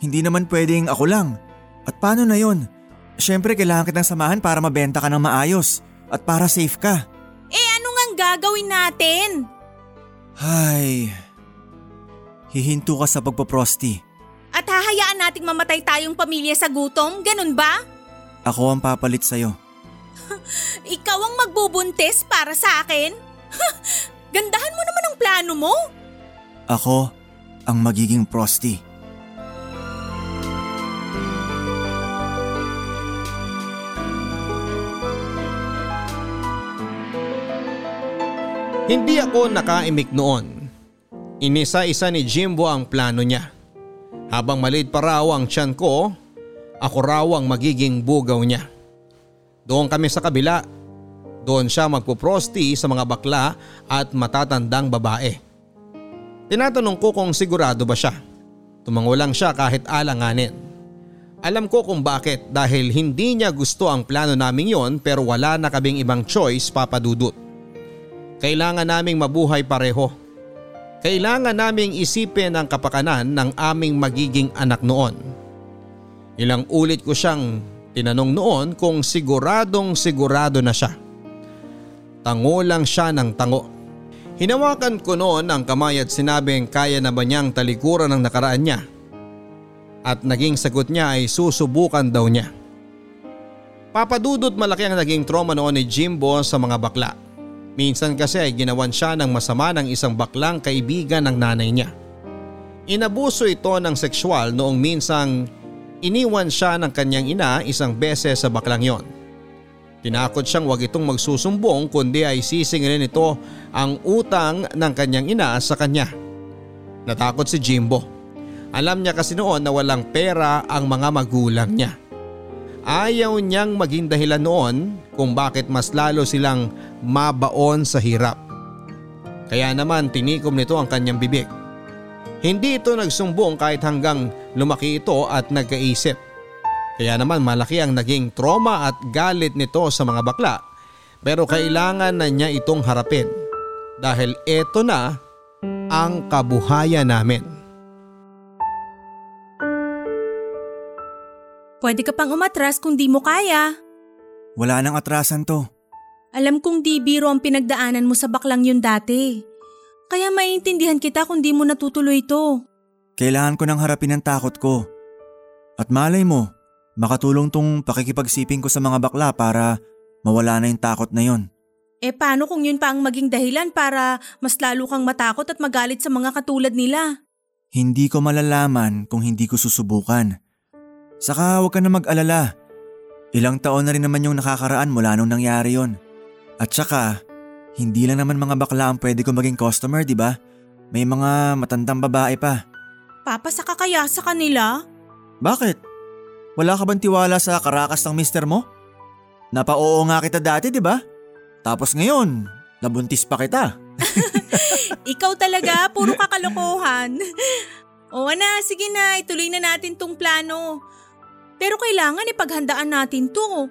Hindi naman pwedeng ako lang. At paano na yon? Syempre kailangan kitang samahan para mabenta ka ng maayos at para safe ka. Eh ano nga gagawin natin? Ay, hihinto ka sa pagpaprosti. Hahayaan nating mamatay tayong pamilya sa gutom, ganun ba? Ako ang papalit sa'yo. [laughs] Ikaw ang magbubuntis para sa akin? [laughs] Gandahan mo naman ang plano mo. Ako ang magiging prosti. Hindi ako nakaimik noon. Inisa-isa ni Jimbo ang plano niya. Habang maliit pa raw ang tiyan ko, ako raw ang magiging bugaw niya. Doon kami sa kabila. Doon siya magpuprosti sa mga bakla at matatandang babae. Tinatanong ko kung sigurado ba siya. Tumango lang siya kahit alanganin. Alam ko kung bakit dahil hindi niya gusto ang plano naming yon pero wala na kaming ibang choice papadudot. Kailangan naming mabuhay pareho. Kailangan naming isipin ang kapakanan ng aming magiging anak noon. Ilang ulit ko siyang tinanong noon kung siguradong sigurado na siya. Tango lang siya ng tango. Hinawakan ko noon ang kamay at sinabing kaya na ba niyang talikuran ang nakaraan niya. At naging sagot niya ay susubukan daw niya. Papadudot malaki ang naging trauma noon ni Jimbo sa mga bakla. Minsan kasi ay ginawan siya ng masama ng isang baklang kaibigan ng nanay niya. Inabuso ito ng sexual noong minsang iniwan siya ng kanyang ina isang beses sa baklang yon. Tinakot siyang wag itong magsusumbong kundi ay sisingilin ito ang utang ng kanyang ina sa kanya. Natakot si Jimbo. Alam niya kasi noon na walang pera ang mga magulang niya. Ayaw niyang maging dahilan noon kung bakit mas lalo silang mabaon sa hirap. Kaya naman tinikom nito ang kanyang bibig. Hindi ito nagsumbong kahit hanggang lumaki ito at nagkaisip. Kaya naman malaki ang naging trauma at galit nito sa mga bakla pero kailangan na niya itong harapin dahil ito na ang kabuhayan namin. Pwede ka pang umatras kung di mo kaya. Wala nang atrasan to. Alam kong di biro ang pinagdaanan mo sa baklang yun dati. Kaya maiintindihan kita kung di mo natutuloy to. Kailangan ko nang harapin ang takot ko. At malay mo, makatulong tong pakikipagsiping ko sa mga bakla para mawala na yung takot na yon. Eh paano kung yun pa ang maging dahilan para mas lalo kang matakot at magalit sa mga katulad nila? Hindi ko malalaman kung hindi ko susubukan. Saka huwag ka na mag-alala. Ilang taon na rin naman yung nakakaraan mula nung nangyari yon. At saka, hindi lang naman mga bakla ang pwede ko maging customer, di ba? May mga matandang babae pa. Papasa ka kaya sa kanila? Bakit? Wala ka bang tiwala sa karakas ng mister mo? Napa-oo nga kita dati, di ba? Tapos ngayon, nabuntis pa kita. [laughs] Ikaw talaga, puro kakalokohan. [laughs] o na, sige na, ituloy na natin tong plano. Pero kailangan ipaghandaan natin to.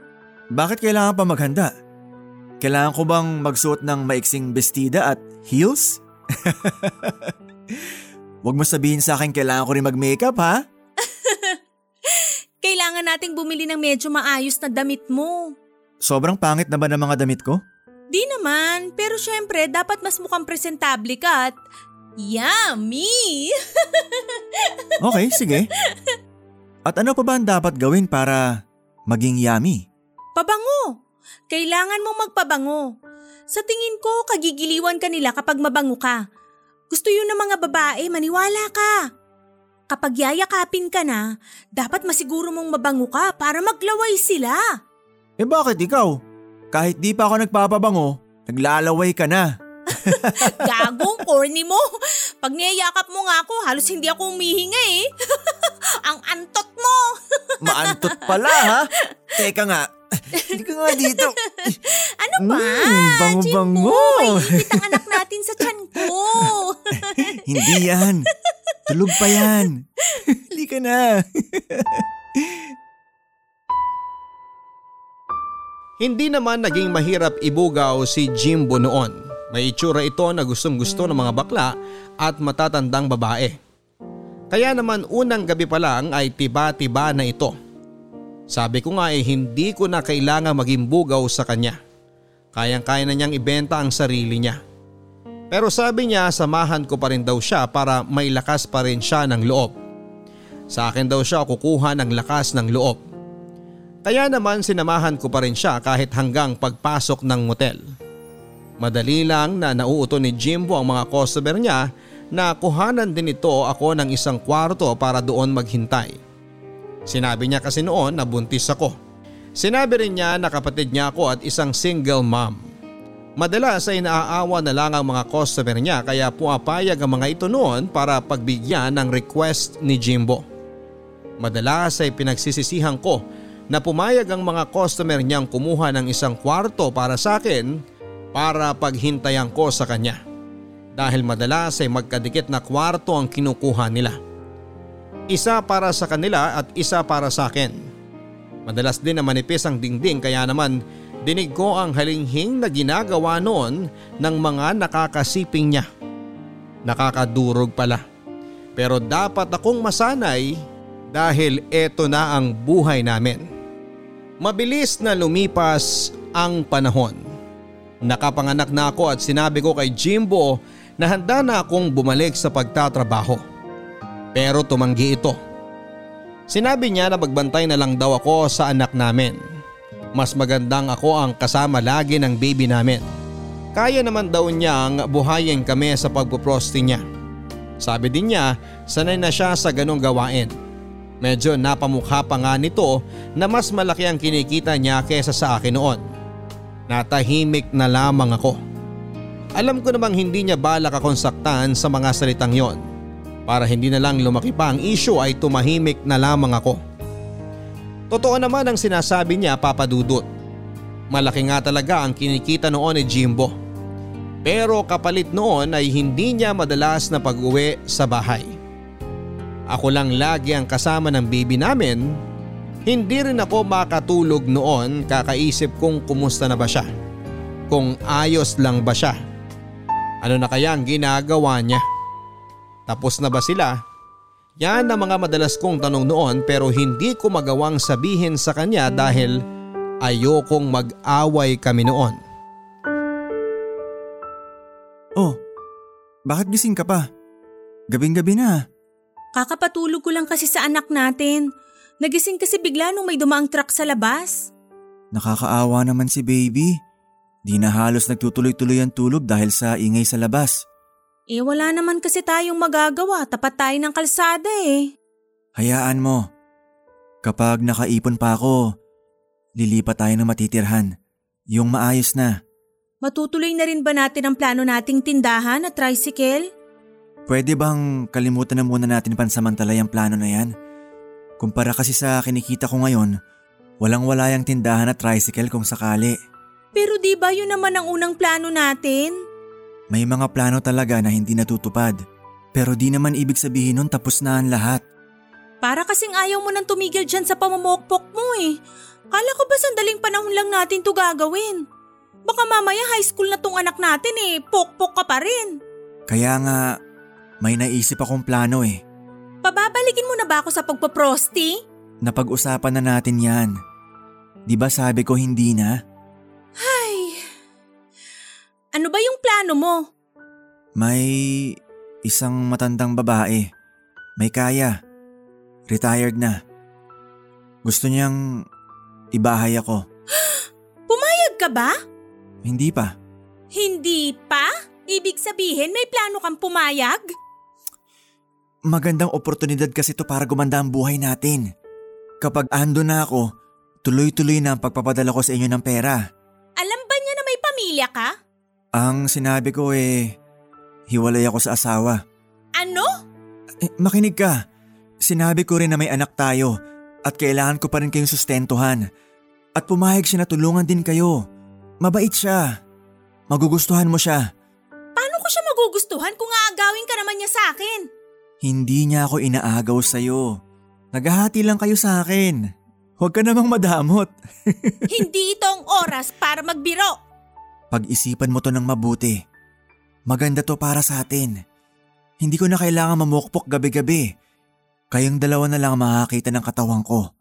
Bakit kailangan pa maghanda? Kailangan ko bang magsuot ng maiksing bestida at heels? [laughs] Huwag mo sabihin sa akin kailangan ko rin mag-makeup ha? [laughs] Kailangan nating bumili ng medyo maayos na damit mo. Sobrang pangit na ba ng mga damit ko? Di naman, pero syempre dapat mas mukhang presentable ka at yummy! [laughs] Okay, sige. At ano pa ba ang dapat gawin para maging yummy? Pabango! Kailangan mong magpabango. Sa tingin ko, kagigiliwan ka nila kapag mabango ka. Gusto yun ng mga babae, maniwala ka. Kapag yayakapin ka na, dapat masiguro mong mabango ka para maglaway sila. Eh bakit ikaw? Kahit di pa ako nagpapabango, naglalaway ka na. [laughs] Gagong corny mo. Pag niyayakap mo nga ako, halos hindi ako umihinga eh. [laughs] Ang antot mo. [laughs] Maantot pala ha? Teka nga, hindi ka nga dito. Ano ba? Mm, bango-bango. Jimbo, Iipit ang anak natin sa tiyan ko. Hindi yan. Tulog pa yan. Hindi ka na. Hindi naman naging mahirap ibugaw si Jimbo noon. May itsura ito na gustong gusto ng mga bakla at matatandang babae. Kaya naman unang gabi pa lang ay tiba-tiba na ito. Sabi ko nga eh hindi ko na kailangan maging bugaw sa kanya. Kayang-kaya na niyang ibenta ang sarili niya. Pero sabi niya samahan ko pa rin daw siya para may lakas pa rin siya ng loob. Sa akin daw siya kukuha ng lakas ng loob. Kaya naman sinamahan ko pa rin siya kahit hanggang pagpasok ng motel. Madali lang na nauuto ni Jimbo ang mga customer niya na kuhanan din ito ako ng isang kwarto para doon maghintay. Sinabi niya kasi noon na buntis ako. Sinabi rin niya na kapatid niya ako at isang single mom. Madalas ay naaawa na lang ang mga customer niya kaya puapayag ang mga ito noon para pagbigyan ng request ni Jimbo. Madalas ay pinagsisisihan ko na pumayag ang mga customer niyang kumuha ng isang kwarto para sa akin para paghintayan ko sa kanya. Dahil madalas ay magkadikit na kwarto ang kinukuha nila. Isa para sa kanila at isa para sa akin. Madalas din na manipis ang dingding kaya naman dinig ko ang halinghing na ginagawa noon ng mga nakakasiping niya. Nakakadurog pala. Pero dapat akong masanay dahil eto na ang buhay namin. Mabilis na lumipas ang panahon. Nakapanganak na ako at sinabi ko kay Jimbo na handa na akong bumalik sa pagtatrabaho. Pero tumanggi ito. Sinabi niya na magbantay na lang daw ako sa anak namin. Mas magandang ako ang kasama lagi ng baby namin. Kaya naman daw niyang buhayin kami sa pagpuprosti niya. Sabi din niya sanay na siya sa ganong gawain. Medyo napamukha pa nga nito na mas malaki ang kinikita niya kesa sa akin noon. Natahimik na lamang ako. Alam ko namang hindi niya balak akong saktan sa mga salitang yon. Para hindi na lang lumaki pa ang issue ay tumahimik na lamang ako. Totoo naman ang sinasabi niya papadudot. Malaki nga talaga ang kinikita noon ni Jimbo. Pero kapalit noon ay hindi niya madalas na pag-uwi sa bahay. Ako lang lagi ang kasama ng baby namin. Hindi rin ako makatulog noon kakaisip kung kumusta na ba siya. Kung ayos lang ba siya. Ano na kaya ang ginagawa niya? Tapos na ba sila? Yan ang mga madalas kong tanong noon pero hindi ko magawang sabihin sa kanya dahil ayokong mag-away kami noon. Oh, bakit gising ka pa? Gabing-gabi na. Kakapatulog ko lang kasi sa anak natin. Nagising kasi bigla nung may dumaang truck sa labas. Nakakaawa naman si baby. Di na halos nagtutuloy-tuloy ang tulog dahil sa ingay sa labas. Eh wala naman kasi tayong magagawa, tapat tayo ng kalsada eh. Hayaan mo. Kapag nakaipon pa ako, lilipat tayo ng matitirhan. Yung maayos na. Matutuloy na rin ba natin ang plano nating tindahan at tricycle? Pwede bang kalimutan na muna natin pansamantala yung plano na yan? Kumpara kasi sa kinikita ko ngayon, walang wala yung tindahan at tricycle kung sakali. Pero di ba yun naman ang unang plano natin? May mga plano talaga na hindi natutupad. Pero di naman ibig sabihin nun tapos na ang lahat. Para kasing ayaw mo nang tumigil dyan sa pamamokpok mo eh. Kala ko ba sandaling panahon lang natin to gagawin? Baka mamaya high school na tong anak natin eh, pokpok ka pa rin. Kaya nga, may naisip akong plano eh. Pababalikin mo na ba ako sa pagpaprosti? Napag-usapan na natin yan. Di ba sabi ko hindi na? Ay, ano ba yung plano mo? May isang matandang babae. May kaya. Retired na. Gusto niyang ibahay ako. [gasps] Pumayag ka ba? Hindi pa. Hindi pa? Ibig sabihin may plano kang pumayag? Magandang oportunidad kasi to para gumanda ang buhay natin. Kapag ando na ako, tuloy-tuloy na ang pagpapadala ko sa inyo ng pera. Alam ba niya na may pamilya ka? Ang sinabi ko eh, hiwalay ako sa asawa. Ano? Eh, makinig ka. Sinabi ko rin na may anak tayo at kailangan ko pa rin kayong sustentuhan. At pumayag siya na tulungan din kayo. Mabait siya. Magugustuhan mo siya. Paano ko siya magugustuhan kung aagawin ka naman niya sa akin? Hindi niya ako inaagaw sa'yo. Naghahati lang kayo sa akin. Huwag ka namang madamot. [laughs] Hindi ito ang oras para magbiro. Pag-isipan mo to ng mabuti. Maganda to para sa atin. Hindi ko na kailangan mamukpok gabi-gabi. Kayong dalawa na lang makakita ng katawan ko.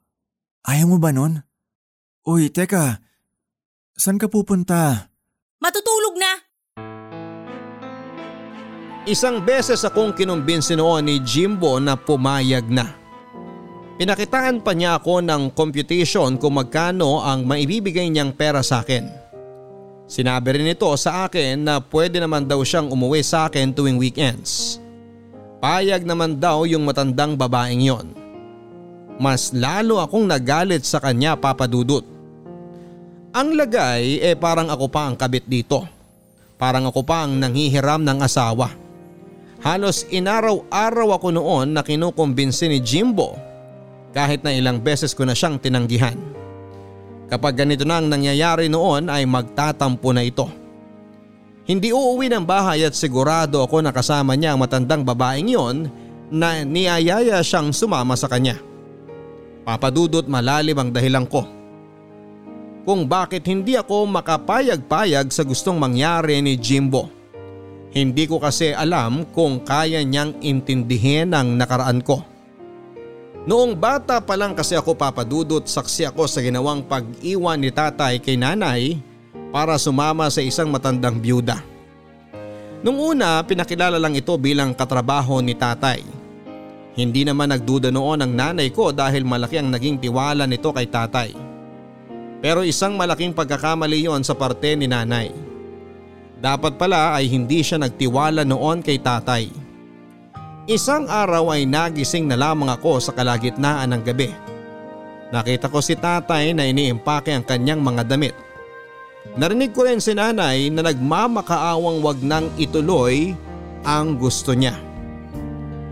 Ayaw mo ba nun? Uy, teka. San ka pupunta? Matutulog na. Isang beses akong kinumbinsi noon ni Jimbo na pumayag na. Pinakitaan pa niya ako ng computation kung magkano ang maibibigay niyang pera sa akin. Sinabi rin ito sa akin na pwede naman daw siyang umuwi sa akin tuwing weekends. Payag naman daw yung matandang babaeng yon. Mas lalo akong nagalit sa kanya papadudot. Ang lagay eh parang ako pa ang kabit dito. Parang ako pa ang nanghihiram ng asawa. Halos inaraw-araw ako noon na kinukumbinsi ni Jimbo kahit na ilang beses ko na siyang tinanggihan. Kapag ganito na ang nangyayari noon ay magtatampo na ito. Hindi uuwi ng bahay at sigurado ako na kasama niya ang matandang babaeng yon na niyayaya siyang sumama sa kanya. Papadudot malalim ang dahilan ko. Kung bakit hindi ako makapayag-payag sa gustong mangyari ni Jimbo. Hindi ko kasi alam kung kaya niyang intindihin ang nakaraan ko. Noong bata pa lang kasi ako papadudot saksi ako sa ginawang pag-iwan ni tatay kay nanay para sumama sa isang matandang byuda. Nung una pinakilala lang ito bilang katrabaho ni tatay. Hindi naman nagduda noon ang nanay ko dahil malaki ang naging tiwala nito kay tatay. Pero isang malaking pagkakamali yon sa parte ni nanay. Dapat pala ay hindi siya nagtiwala noon kay tatay. Isang araw ay nagising na lamang ako sa kalagitnaan ng gabi. Nakita ko si tatay na iniimpake ang kanyang mga damit. Narinig ko rin si nanay na nagmamakaawang wag nang ituloy ang gusto niya.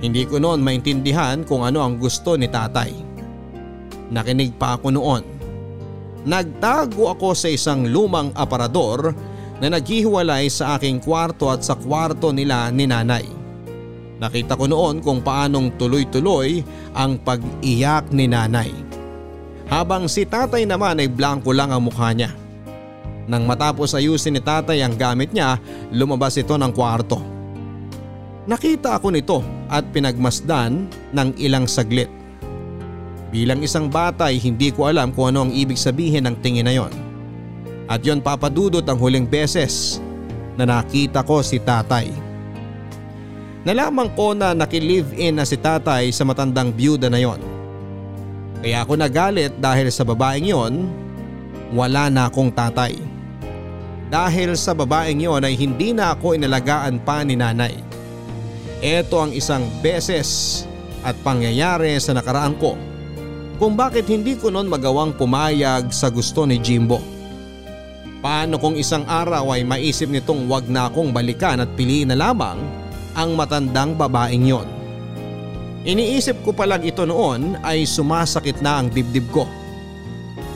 Hindi ko noon maintindihan kung ano ang gusto ni tatay. Nakinig pa ako noon. Nagtago ako sa isang lumang aparador na naghihiwalay sa aking kwarto at sa kwarto nila ni nanay. Nakita ko noon kung paanong tuloy-tuloy ang pag-iyak ni nanay. Habang si tatay naman ay blanco lang ang mukha niya. Nang matapos ayusin ni tatay ang gamit niya, lumabas ito ng kwarto. Nakita ako nito at pinagmasdan ng ilang saglit. Bilang isang bata ay hindi ko alam kung ano ang ibig sabihin ng tingin na yon. At yon papadudot ang huling beses na nakita ko si tatay. Nalaman ko na nakilive-in na si tatay sa matandang byuda na yon. Kaya ako nagalit dahil sa babaeng yon, wala na akong tatay. Dahil sa babaeng yon ay hindi na ako inalagaan pa ni nanay. Ito ang isang beses at pangyayari sa nakaraan ko kung bakit hindi ko noon magawang pumayag sa gusto ni Jimbo. Paano kung isang araw ay maisip nitong wag na akong balikan at piliin na lamang ang matandang babaeng yon. Iniisip ko pa lang ito noon ay sumasakit na ang dibdib ko.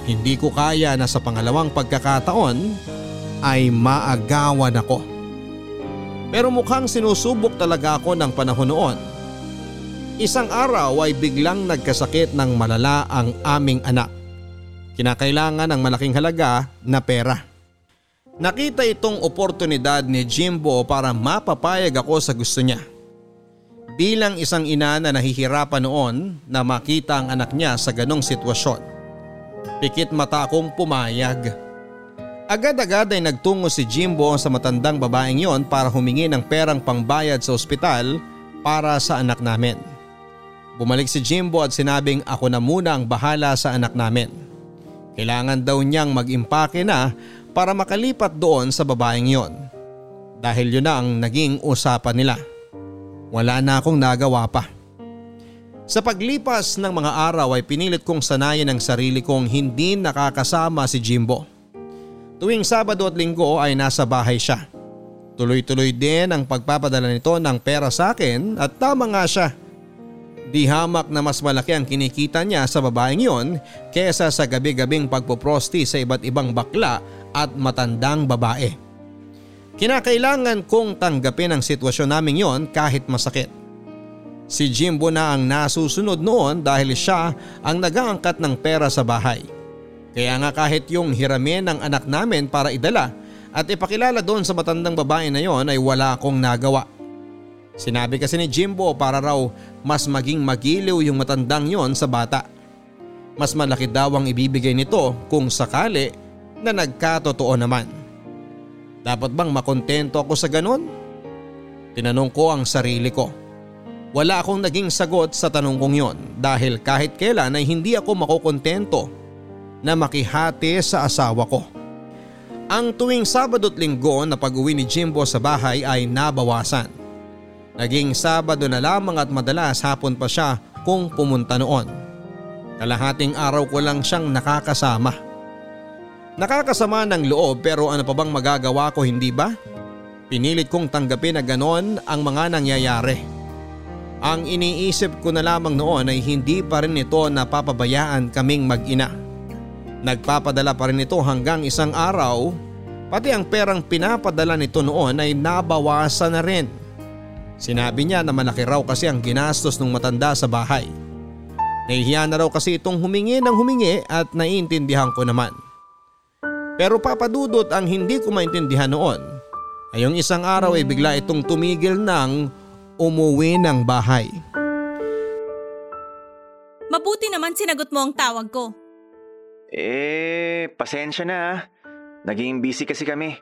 Hindi ko kaya na sa pangalawang pagkakataon ay maagawan ako. Pero mukhang sinusubok talaga ako ng panahon noon. Isang araw ay biglang nagkasakit ng malala ang aming anak. Kinakailangan ng malaking halaga na pera. Nakita itong oportunidad ni Jimbo para mapapayag ako sa gusto niya. Bilang isang ina na nahihirapan noon na makita ang anak niya sa ganong sitwasyon. Pikit mata akong pumayag. Agad-agad ay nagtungo si Jimbo sa matandang babaeng yon para humingi ng perang pangbayad sa ospital para sa anak namin. Bumalik si Jimbo at sinabing ako na muna ang bahala sa anak namin. Kailangan daw niyang mag-impake na para makalipat doon sa babaeng yon. Dahil yun na ang naging usapan nila. Wala na akong nagawa pa. Sa paglipas ng mga araw ay pinilit kong sanayin ang sarili kong hindi nakakasama si Jimbo. Tuwing Sabado at Linggo ay nasa bahay siya. Tuloy-tuloy din ang pagpapadala nito ng pera sa akin at tama nga siya. Di hamak na mas malaki ang kinikita niya sa babaeng yon kesa sa gabi-gabing pagpoprosti sa iba't ibang bakla at matandang babae. Kinakailangan kong tanggapin ang sitwasyon namin yon kahit masakit. Si Jimbo na ang nasusunod noon dahil siya ang nag-aangkat ng pera sa bahay. Kaya nga kahit yung hiramin ng anak namin para idala at ipakilala doon sa matandang babae na yon ay wala akong nagawa. Sinabi kasi ni Jimbo para raw mas maging magiliw yung matandang yon sa bata. Mas malaki daw ang ibibigay nito kung sakali na nagkatotoo naman. Dapat bang makontento ako sa ganun? Tinanong ko ang sarili ko. Wala akong naging sagot sa tanong kong yon dahil kahit kailan ay hindi ako makukontento na makihati sa asawa ko. Ang tuwing Sabado at Linggo na pag-uwi ni Jimbo sa bahay ay nabawasan. Naging Sabado na lamang at madalas hapon pa siya kung pumunta noon. Kalahating araw ko lang siyang nakakasama. Nakakasama ng loob pero ano pa bang magagawa ko hindi ba? Pinilit kong tanggapin na ganon ang mga nangyayari. Ang iniisip ko na lamang noon ay hindi pa rin ito napapabayaan kaming mag-ina. Nagpapadala pa rin ito hanggang isang araw, pati ang perang pinapadala nito noon ay nabawasan na rin. Sinabi niya na malaki raw kasi ang ginastos ng matanda sa bahay. Nahihiya na raw kasi itong humingi ng humingi at naiintindihan ko naman. Pero papadudot ang hindi ko maintindihan noon ay yung isang araw ay bigla itong tumigil ng umuwi ng bahay. Mabuti naman sinagot mo ang tawag ko. Eh, pasensya na ah. Naging busy kasi kami.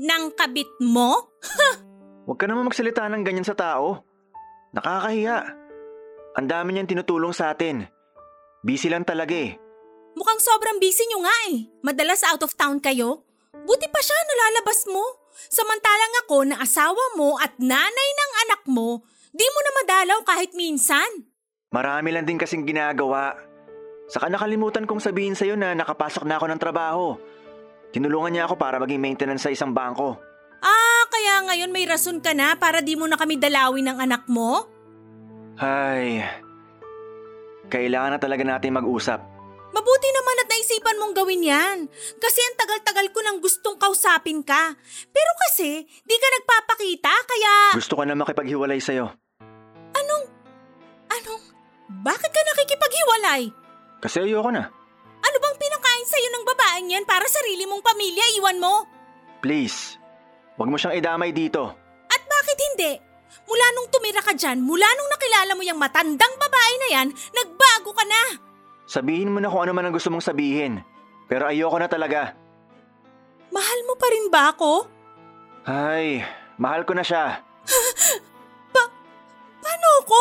Nang kabit mo? [laughs] Huwag ka naman magsalita ng ganyan sa tao. Nakakahiya. Ang dami niyang tinutulong sa atin. Busy lang talaga eh. Mukhang sobrang busy nyo nga eh. Madalas out of town kayo. Buti pa siya nalalabas mo. Samantalang ako na asawa mo at nanay ng anak mo, di mo na madalaw kahit minsan. Marami lang din kasing ginagawa. Saka nakalimutan kong sabihin sa'yo na nakapasok na ako ng trabaho. Tinulungan niya ako para maging maintenance sa isang bangko. Ah, kaya ngayon may rason ka na para di mo na kami dalawin ng anak mo? Ay, kailangan na talaga natin mag-usap. Mabuti naman at naisipan mong gawin yan. Kasi ang tagal-tagal ko nang gustong kausapin ka. Pero kasi, di ka nagpapakita kaya... Gusto ko na makipaghiwalay sa'yo. Anong... Anong... Bakit ka nakikipaghiwalay? Kasi ayoko na. Ano bang pinakain sa'yo ng babaeng yan para sarili mong pamilya iwan mo? Please, wag mo siyang idamay dito. At bakit hindi? Mula nung tumira ka dyan, mula nung nakilala mo yung matandang babae na yan, nagbago ka na. Sabihin mo na kung ano man ang gusto mong sabihin. Pero ayoko na talaga. Mahal mo pa rin ba ako? Ay, mahal ko na siya. [laughs] Paano ako?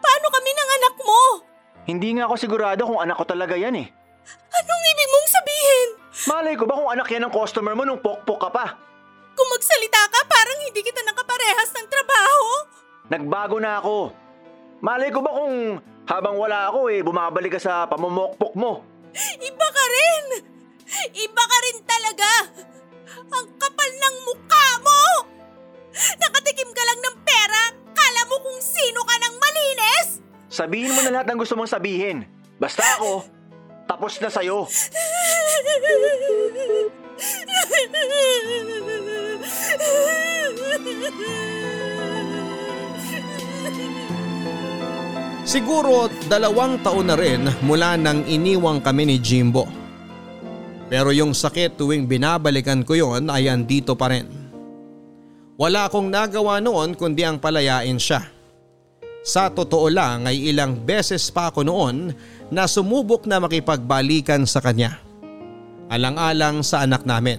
Paano kami ng anak mo? Hindi nga ako sigurado kung anak ko talaga yan eh. Anong ibig mong sabihin? Malay ko ba kung anak yan ng customer mo nung pokpok ka pa? Kung magsalita ka, parang hindi kita nakaparehas ng trabaho. Nagbago na ako. Malay ko ba kung habang wala ako eh, bumabalik ka sa pamumokpok mo? Iba ka rin! Iba ka rin talaga! Ang kapal ng mukha mo! Nakatikim ka lang ng pera, kala mo kung sino ka ng malinaw Sabihin mo na lahat ng gusto mong sabihin. Basta ako, tapos na sa'yo. [laughs] Siguro dalawang taon na rin mula nang iniwang kami ni Jimbo. Pero yung sakit tuwing binabalikan ko yon ay andito pa rin. Wala akong nagawa noon kundi ang palayain siya. Sa totoo lang ay ilang beses pa ako noon na sumubok na makipagbalikan sa kanya. Alang-alang sa anak namin.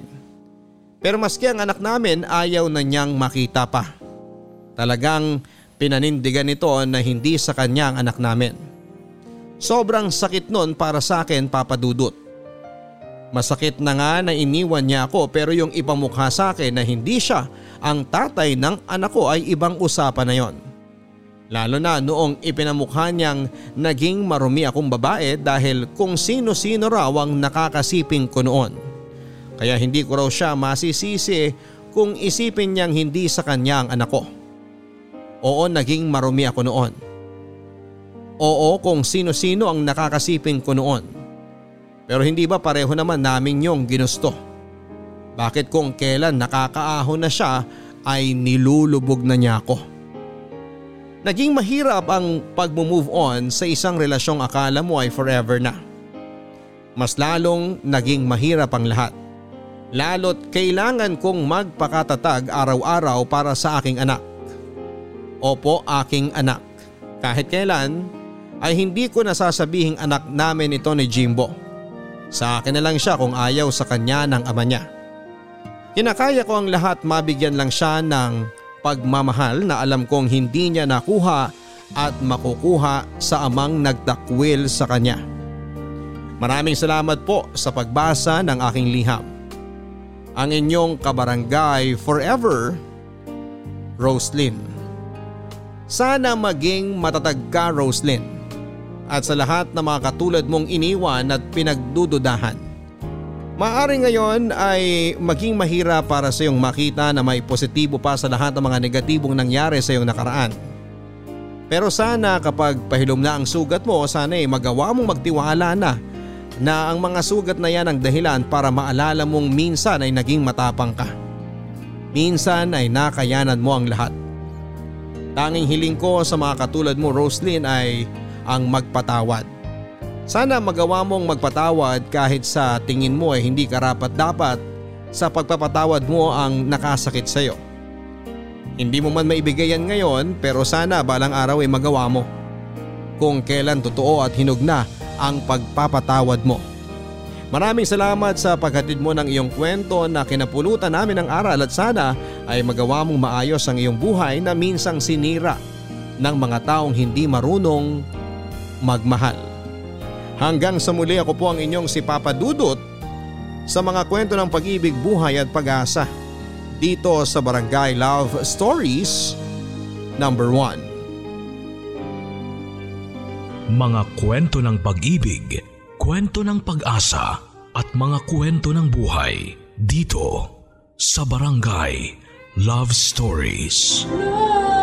Pero maski ang anak namin ayaw na niyang makita pa. Talagang pinanindigan nito na hindi sa kanya ang anak namin. Sobrang sakit nun para sa akin papadudot. Masakit na nga na iniwan niya ako pero yung ipamukha sa akin na hindi siya ang tatay ng anak ko ay ibang usapan na yon. Lalo na noong ipinamukha niyang naging marumi akong babae dahil kung sino-sino raw ang nakakasiping ko noon. Kaya hindi ko raw siya masisisi kung isipin niyang hindi sa kanya ang anak ko. Oo naging marumi ako noon. Oo kung sino-sino ang nakakasiping ko noon. Pero hindi ba pareho naman namin yung ginusto? Bakit kung kailan nakakaahon na siya ay nilulubog na niya ako? Naging mahirap ang pag-move on sa isang relasyong akala mo ay forever na. Mas lalong naging mahirap ang lahat. Lalo't kailangan kong magpakatatag araw-araw para sa aking anak. Opo, aking anak. Kahit kailan ay hindi ko nasasabihing anak namin ito ni Jimbo. Sa akin na lang siya kung ayaw sa kanya ng ama niya. Kinakaya ko ang lahat mabigyan lang siya ng pagmamahal na alam kong hindi niya nakuha at makukuha sa amang nagtakwil sa kanya. Maraming salamat po sa pagbasa ng aking liham. Ang inyong kabarangay forever, Roslyn. Sana maging matatag ka Roslyn at sa lahat ng mga katulad mong iniwan at pinagdududahan. Maari ngayon ay maging mahirap para sa iyong makita na may positibo pa sa lahat ng mga negatibong nangyari sa iyong nakaraan. Pero sana kapag pahilom na ang sugat mo, sana ay magawa mong magtiwala na na ang mga sugat na yan ang dahilan para maalala mong minsan ay naging matapang ka. Minsan ay nakayanan mo ang lahat. Tanging hiling ko sa mga katulad mo Roslyn ay ang magpatawad. Sana magawa mong magpatawad kahit sa tingin mo ay hindi karapat dapat sa pagpapatawad mo ang nakasakit sa iyo. Hindi mo man maibigay yan ngayon pero sana balang araw ay magawa mo. Kung kailan totoo at hinug na ang pagpapatawad mo. Maraming salamat sa paghatid mo ng iyong kwento na kinapulutan namin ng aral at sana ay magawa mong maayos ang iyong buhay na minsang sinira ng mga taong hindi marunong magmahal. Hanggang sa muli ako po ang inyong si Papa Dudut sa mga kwento ng pag-ibig, buhay at pag-asa dito sa Barangay Love Stories number 1. Mga kwento ng pag-ibig, kwento ng pag-asa at mga kwento ng buhay dito sa Barangay Love Stories. Love